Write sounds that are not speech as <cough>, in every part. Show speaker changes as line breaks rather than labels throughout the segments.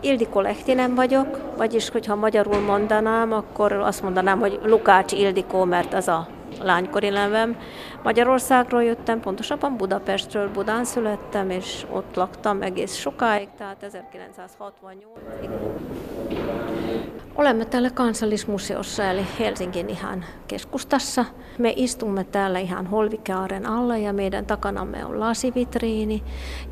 Ildikó Lehtinen vagyok, vagyis hogyha magyarul mondanám, akkor azt mondanám, hogy Lukács Ildikó, mert az a lánykori nevem. Magyarországról jöttem, pontosabban Budapestről, Budán születtem, és ott laktam egész sokáig, tehát 1968 Olemme täällä kansallismuseossa eli Helsingin ihan keskustassa. Me istumme täällä ihan Holvikaaren alla ja meidän takanamme on lasivitriini.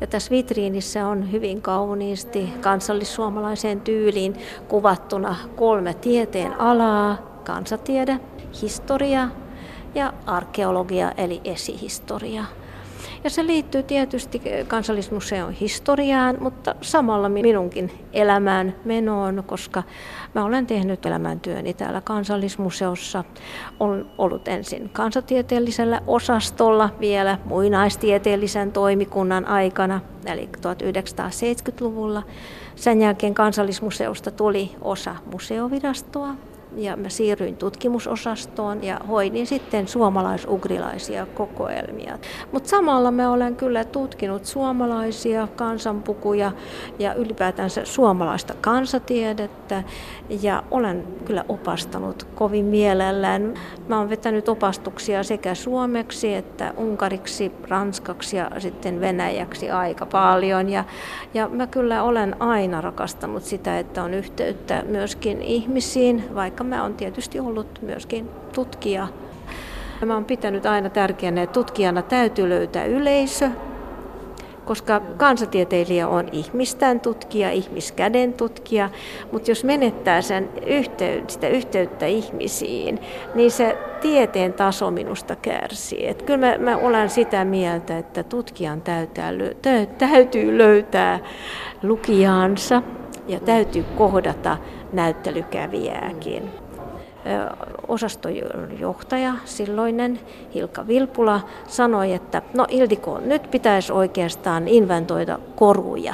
Ja tässä vitriinissä on hyvin kauniisti kansallissuomalaiseen tyyliin kuvattuna kolme tieteen alaa. Kansatiede, historia ja arkeologia eli esihistoria. Ja se liittyy tietysti kansallismuseon historiaan, mutta samalla minunkin elämään menoon, koska mä olen tehnyt elämäntyöni täällä kansallismuseossa. Olen ollut ensin kansatieteellisellä osastolla vielä muinaistieteellisen toimikunnan aikana, eli 1970-luvulla. Sen jälkeen kansallismuseosta tuli osa museovirastoa, ja mä siirryin tutkimusosastoon ja hoidin sitten suomalaisugrilaisia kokoelmia. Mutta samalla mä olen kyllä tutkinut suomalaisia kansanpukuja ja ylipäätänsä suomalaista kansatiedettä ja olen kyllä opastanut kovin mielellään. Mä oon vetänyt opastuksia sekä suomeksi että unkariksi, ranskaksi ja sitten venäjäksi aika paljon ja, ja mä kyllä olen aina rakastanut sitä, että on yhteyttä myöskin ihmisiin, vaikka mä oon tietysti ollut myöskin tutkija. Mä oon pitänyt aina tärkeänä, että tutkijana täytyy löytää yleisö, koska kansatieteilijä on ihmistään tutkija, ihmiskäden tutkija, mutta jos menettää sen yhteyttä, sitä yhteyttä ihmisiin, niin se tieteen taso minusta kärsii. Et kyllä mä, mä olen sitä mieltä, että tutkijan täytyy löytää lukijaansa ja täytyy kohdata näyttelykävijääkin osastojohtaja, silloinen Hilka Vilpula, sanoi, että no Ildiko, nyt pitäisi oikeastaan inventoida koruja.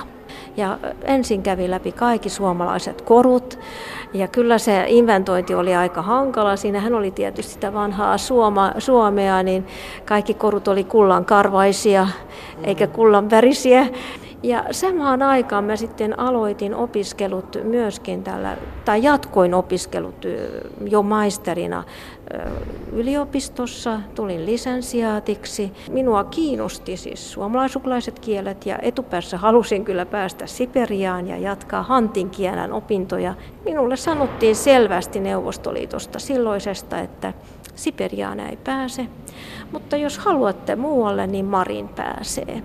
Ja ensin kävi läpi kaikki suomalaiset korut. Ja kyllä se inventointi oli aika hankala. Siinähän oli tietysti sitä vanhaa Suoma, Suomea, niin kaikki korut oli kullan karvaisia eikä kullan värisiä. Ja samaan aikaan mä sitten aloitin opiskelut myöskin tällä, tai jatkoin opiskelut jo maisterina yliopistossa, tulin lisensiaatiksi. Minua kiinnosti siis suomalaisuklaiset kielet ja etupäässä <laughs> halusin kyllä päästä Siperiaan ja jatkaa hantin kielen opintoja. Minulle sanottiin selvästi Neuvostoliitosta silloisesta, että Siperiaan ei pääse, mutta jos haluatte muualle, niin Marin pääsee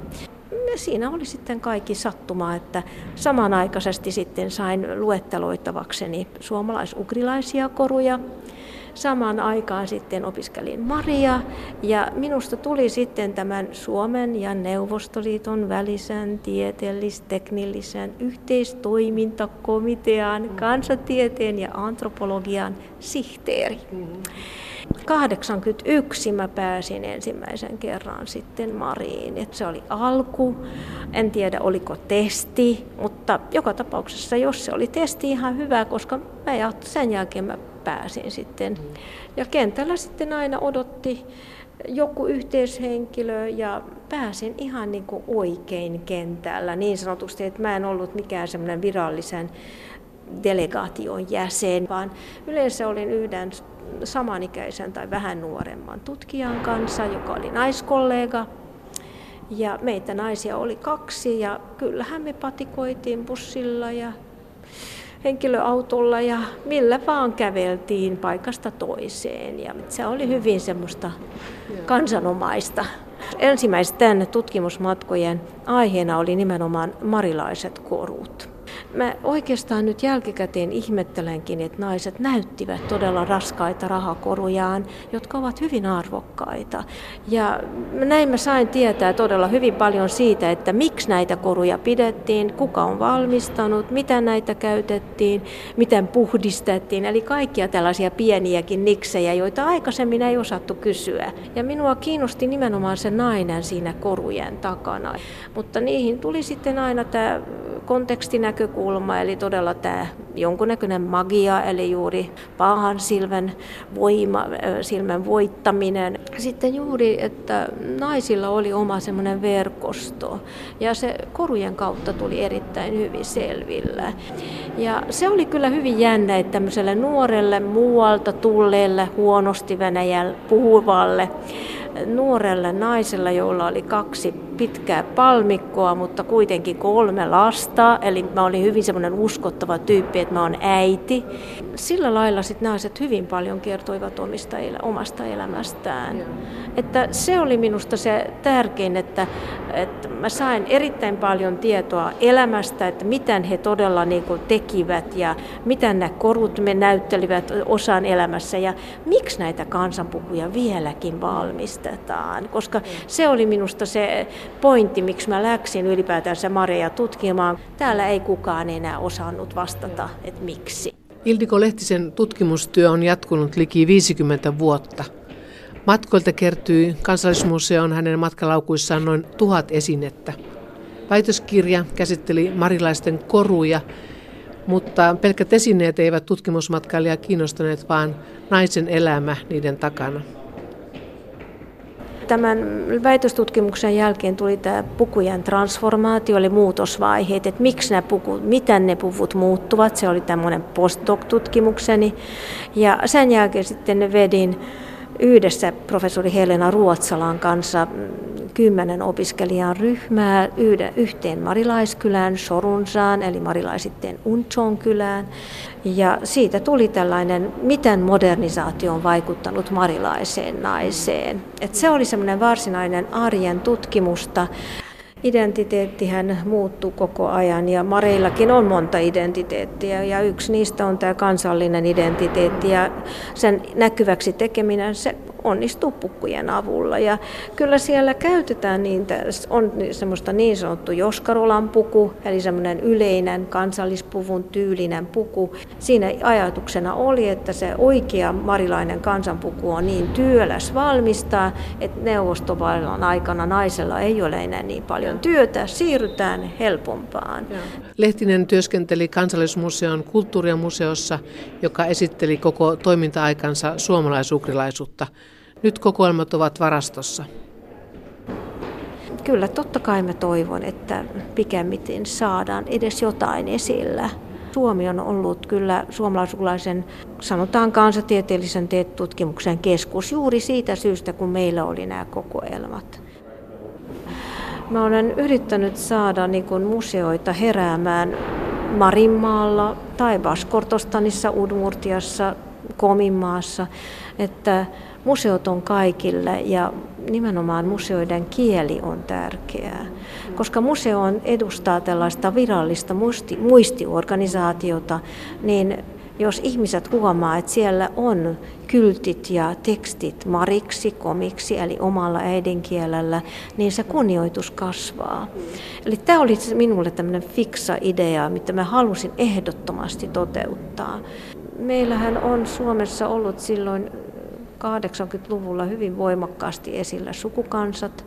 siinä oli sitten kaikki sattumaa, että samanaikaisesti sitten sain luetteloitavakseni suomalaisugrilaisia koruja. Samaan aikaan sitten opiskelin Maria ja minusta tuli sitten tämän Suomen ja Neuvostoliiton välisen tieteellis-teknillisen yhteistoimintakomitean, kansatieteen ja antropologian sihteeri. Mm-hmm. 81 mä pääsin ensimmäisen kerran sitten Mariin. Et se oli alku. En tiedä oliko testi, mutta joka tapauksessa jos se oli testi ihan hyvä, koska mä sen jälkeen mä pääsin sitten. Ja kentällä sitten aina odotti joku yhteishenkilö ja pääsin ihan niin kuin oikein kentällä niin sanotusti, että mä en ollut mikään semmoinen virallisen delegaation jäsen, vaan yleensä olin yhden samanikäisen tai vähän nuoremman tutkijan kanssa, joka oli naiskollega. Ja meitä naisia oli kaksi ja kyllähän me patikoitiin bussilla ja henkilöautolla ja millä vaan käveltiin paikasta toiseen. Ja se oli hyvin semmoista kansanomaista. Ensimmäisten tutkimusmatkojen aiheena oli nimenomaan marilaiset korut. Mä oikeastaan nyt jälkikäteen ihmettelenkin, että naiset näyttivät todella raskaita rahakorujaan, jotka ovat hyvin arvokkaita. Ja näin mä sain tietää todella hyvin paljon siitä, että miksi näitä koruja pidettiin, kuka on valmistanut, mitä näitä käytettiin, miten puhdistettiin. Eli kaikkia tällaisia pieniäkin niksejä, joita aikaisemmin ei osattu kysyä. Ja minua kiinnosti nimenomaan se nainen siinä korujen takana. Mutta niihin tuli sitten aina tämä kontekstinäkökulma, eli todella tämä jonkunnäköinen magia, eli juuri pahan silmän voima, silmän voittaminen. Sitten juuri, että naisilla oli oma semmoinen verkosto, ja se korujen kautta tuli erittäin hyvin selvillä. Ja se oli kyllä hyvin jännä, että tämmöiselle nuorelle muualta tulleelle huonosti Venäjällä puhuvalle nuorelle naiselle, jolla oli kaksi pitkää palmikkoa, mutta kuitenkin kolme lasta. Eli mä olin hyvin semmoinen uskottava tyyppi, että mä oon äiti. Sillä lailla sitten naiset hyvin paljon kertoivat omista, omasta elämästään. Että se oli minusta se tärkein, että, että mä sain erittäin paljon tietoa elämästä, että miten he todella niin kuin tekivät ja miten nämä korut me näyttelivät osan elämässä ja miksi näitä kansanpukuja vieläkin valmistetaan. Koska se oli minusta se pointti, miksi mä läksin ylipäätänsä Mareja tutkimaan. Täällä ei kukaan enää osannut vastata, että miksi.
Ildiko Lehtisen tutkimustyö on jatkunut liki 50 vuotta. Matkoilta kertyi kansallismuseoon hänen matkalaukuissaan noin tuhat esinettä. Väitöskirja käsitteli marilaisten koruja, mutta pelkät esineet eivät tutkimusmatkailijaa kiinnostaneet, vaan naisen elämä niiden takana.
Tämän väitöstutkimuksen jälkeen tuli tämä pukujen transformaatio, eli muutosvaiheet, että miksi nämä pukut, miten ne puvut muuttuvat. Se oli tämmöinen postdoc-tutkimukseni. Ja sen jälkeen sitten vedin yhdessä professori Helena Ruotsalan kanssa kymmenen opiskelijan ryhmää yhteen Marilaiskylään, Sorunsaan, eli Marilaisitteen Unchon kylään. Ja siitä tuli tällainen, miten modernisaatio on vaikuttanut marilaiseen naiseen. Et se oli semmoinen varsinainen arjen tutkimusta. Identiteettihän muuttuu koko ajan ja Mareillakin on monta identiteettiä ja yksi niistä on tämä kansallinen identiteetti ja sen näkyväksi tekeminen se onnistuu pukkujen avulla. Ja kyllä siellä käytetään niin, on semmoista niin sanottu Joskarolan puku, eli semmoinen yleinen kansallispuvun tyylinen puku. Siinä ajatuksena oli, että se oikea marilainen kansanpuku on niin työläs valmistaa, että neuvostovallan aikana naisella ei ole enää niin paljon työtä, siirrytään helpompaan.
Lehtinen työskenteli Kansallismuseon kulttuurimuseossa, joka esitteli koko toiminta-aikansa suomalaisukrilaisuutta. Nyt kokoelmat ovat varastossa.
Kyllä, totta kai mä toivon, että pikemminkin saadaan edes jotain esillä. Suomi on ollut kyllä suomalaisukulaisen, sanotaan kansatieteellisen tutkimuksen keskus juuri siitä syystä, kun meillä oli nämä kokoelmat. Mä olen yrittänyt saada niin kuin museoita heräämään Marinmaalla tai Baskortostanissa, Udmurtiassa, Kominmaassa, että museot on kaikille ja nimenomaan museoiden kieli on tärkeää, koska museo on edustaa tällaista virallista muisti, muistiorganisaatiota, niin jos ihmiset huomaa, että siellä on kyltit ja tekstit mariksi, komiksi, eli omalla äidinkielellä, niin se kunnioitus kasvaa. Eli tämä oli minulle tämmöinen fiksa idea, mitä mä halusin ehdottomasti toteuttaa. Meillähän on Suomessa ollut silloin 80-luvulla hyvin voimakkaasti esillä sukukansat.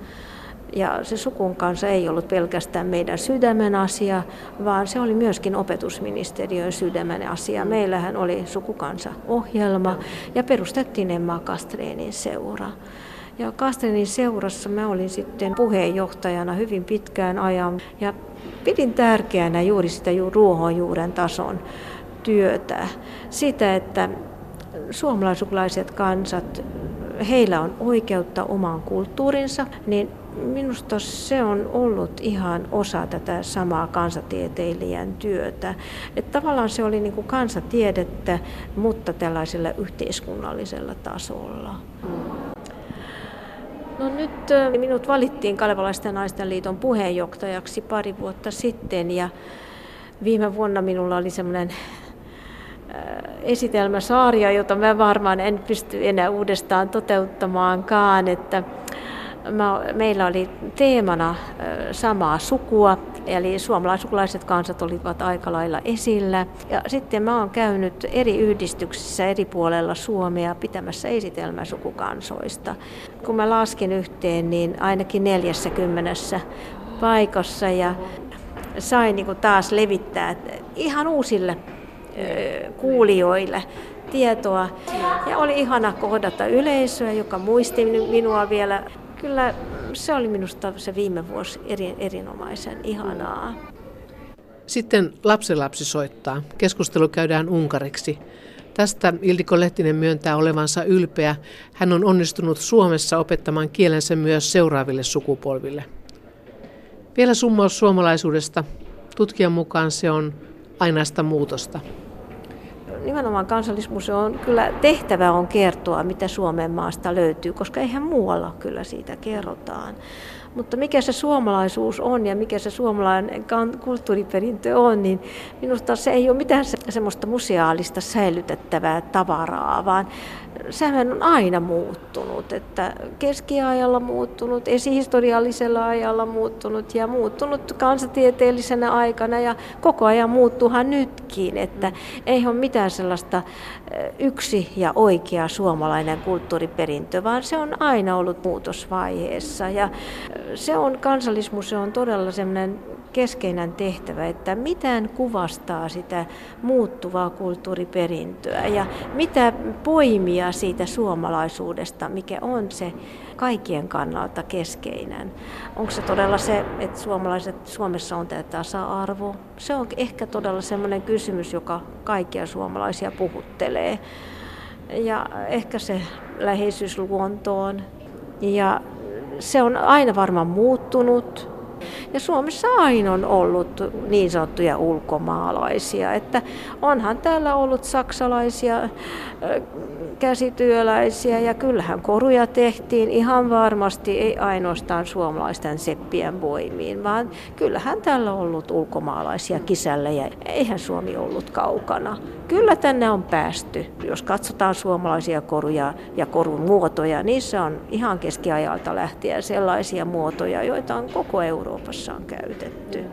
Ja se sukun kanssa ei ollut pelkästään meidän sydämen asia, vaan se oli myöskin opetusministeriön sydämen asia. Meillähän oli sukukansa-ohjelma ja perustettiin Emma Kastreenin seura. Ja Kastreenin seurassa mä olin sitten puheenjohtajana hyvin pitkään ajan ja pidin tärkeänä juuri sitä ruohonjuuren tason työtä. Sitä, että suomalaisukulaiset kansat, heillä on oikeutta omaan kulttuurinsa, niin minusta se on ollut ihan osa tätä samaa kansatieteilijän työtä. Että tavallaan se oli niin kuin kansatiedettä, mutta tällaisella yhteiskunnallisella tasolla. No nyt minut valittiin Kalevalaisten naisten liiton puheenjohtajaksi pari vuotta sitten ja viime vuonna minulla oli semmoinen esitelmäsarja, jota mä varmaan en pysty enää uudestaan toteuttamaankaan, että mä, meillä oli teemana samaa sukua, eli suomalaisukulaiset kansat olivat aika lailla esillä. Ja sitten mä oon käynyt eri yhdistyksissä eri puolella Suomea pitämässä esitelmää sukukansoista. Kun mä laskin yhteen, niin ainakin 40 paikassa ja sai niin taas levittää ihan uusille kuulijoille tietoa. Ja oli ihana kohdata yleisöä, joka muisti minua vielä. Kyllä se oli minusta se viime vuosi eri, erinomaisen ihanaa.
Sitten lapsenlapsi soittaa. Keskustelu käydään unkariksi. Tästä Ildiko Lehtinen myöntää olevansa ylpeä. Hän on onnistunut Suomessa opettamaan kielensä myös seuraaville sukupolville. Vielä summaus suomalaisuudesta. Tutkijan mukaan se on ainaista muutosta
nimenomaan kansallismuseon kyllä tehtävä on kertoa, mitä Suomen maasta löytyy, koska eihän muualla kyllä siitä kerrotaan. Mutta mikä se suomalaisuus on ja mikä se suomalainen kulttuuriperintö on, niin minusta se ei ole mitään semmoista museaalista säilytettävää tavaraa, vaan sehän on aina muuttunut, että keskiajalla muuttunut, esihistoriallisella ajalla muuttunut ja muuttunut kansatieteellisenä aikana ja koko ajan muuttuuhan nytkin, että ei ole mitään sellaista yksi ja oikea suomalainen kulttuuriperintö, vaan se on aina ollut muutosvaiheessa ja se on kansallismuseon todella semmoinen keskeinen tehtävä, että mitään kuvastaa sitä muuttuvaa kulttuuriperintöä ja mitä poimia siitä suomalaisuudesta, mikä on se kaikkien kannalta keskeinen. Onko se todella se, että suomalaiset, Suomessa on tämä tasa-arvo? Se on ehkä todella sellainen kysymys, joka kaikkia suomalaisia puhuttelee. Ja ehkä se läheisyys luontoon. Ja se on aina varmaan muuttunut ja Suomessa aina on ollut niin sanottuja ulkomaalaisia, että onhan täällä ollut saksalaisia käsityöläisiä ja kyllähän koruja tehtiin ihan varmasti ei ainoastaan suomalaisten seppien voimiin, vaan kyllähän täällä on ollut ulkomaalaisia kisällä ja eihän Suomi ollut kaukana. Kyllä tänne on päästy. Jos katsotaan suomalaisia koruja ja korun muotoja, niissä on ihan keskiajalta lähtien sellaisia muotoja, joita on koko Euroopassa on käytetty.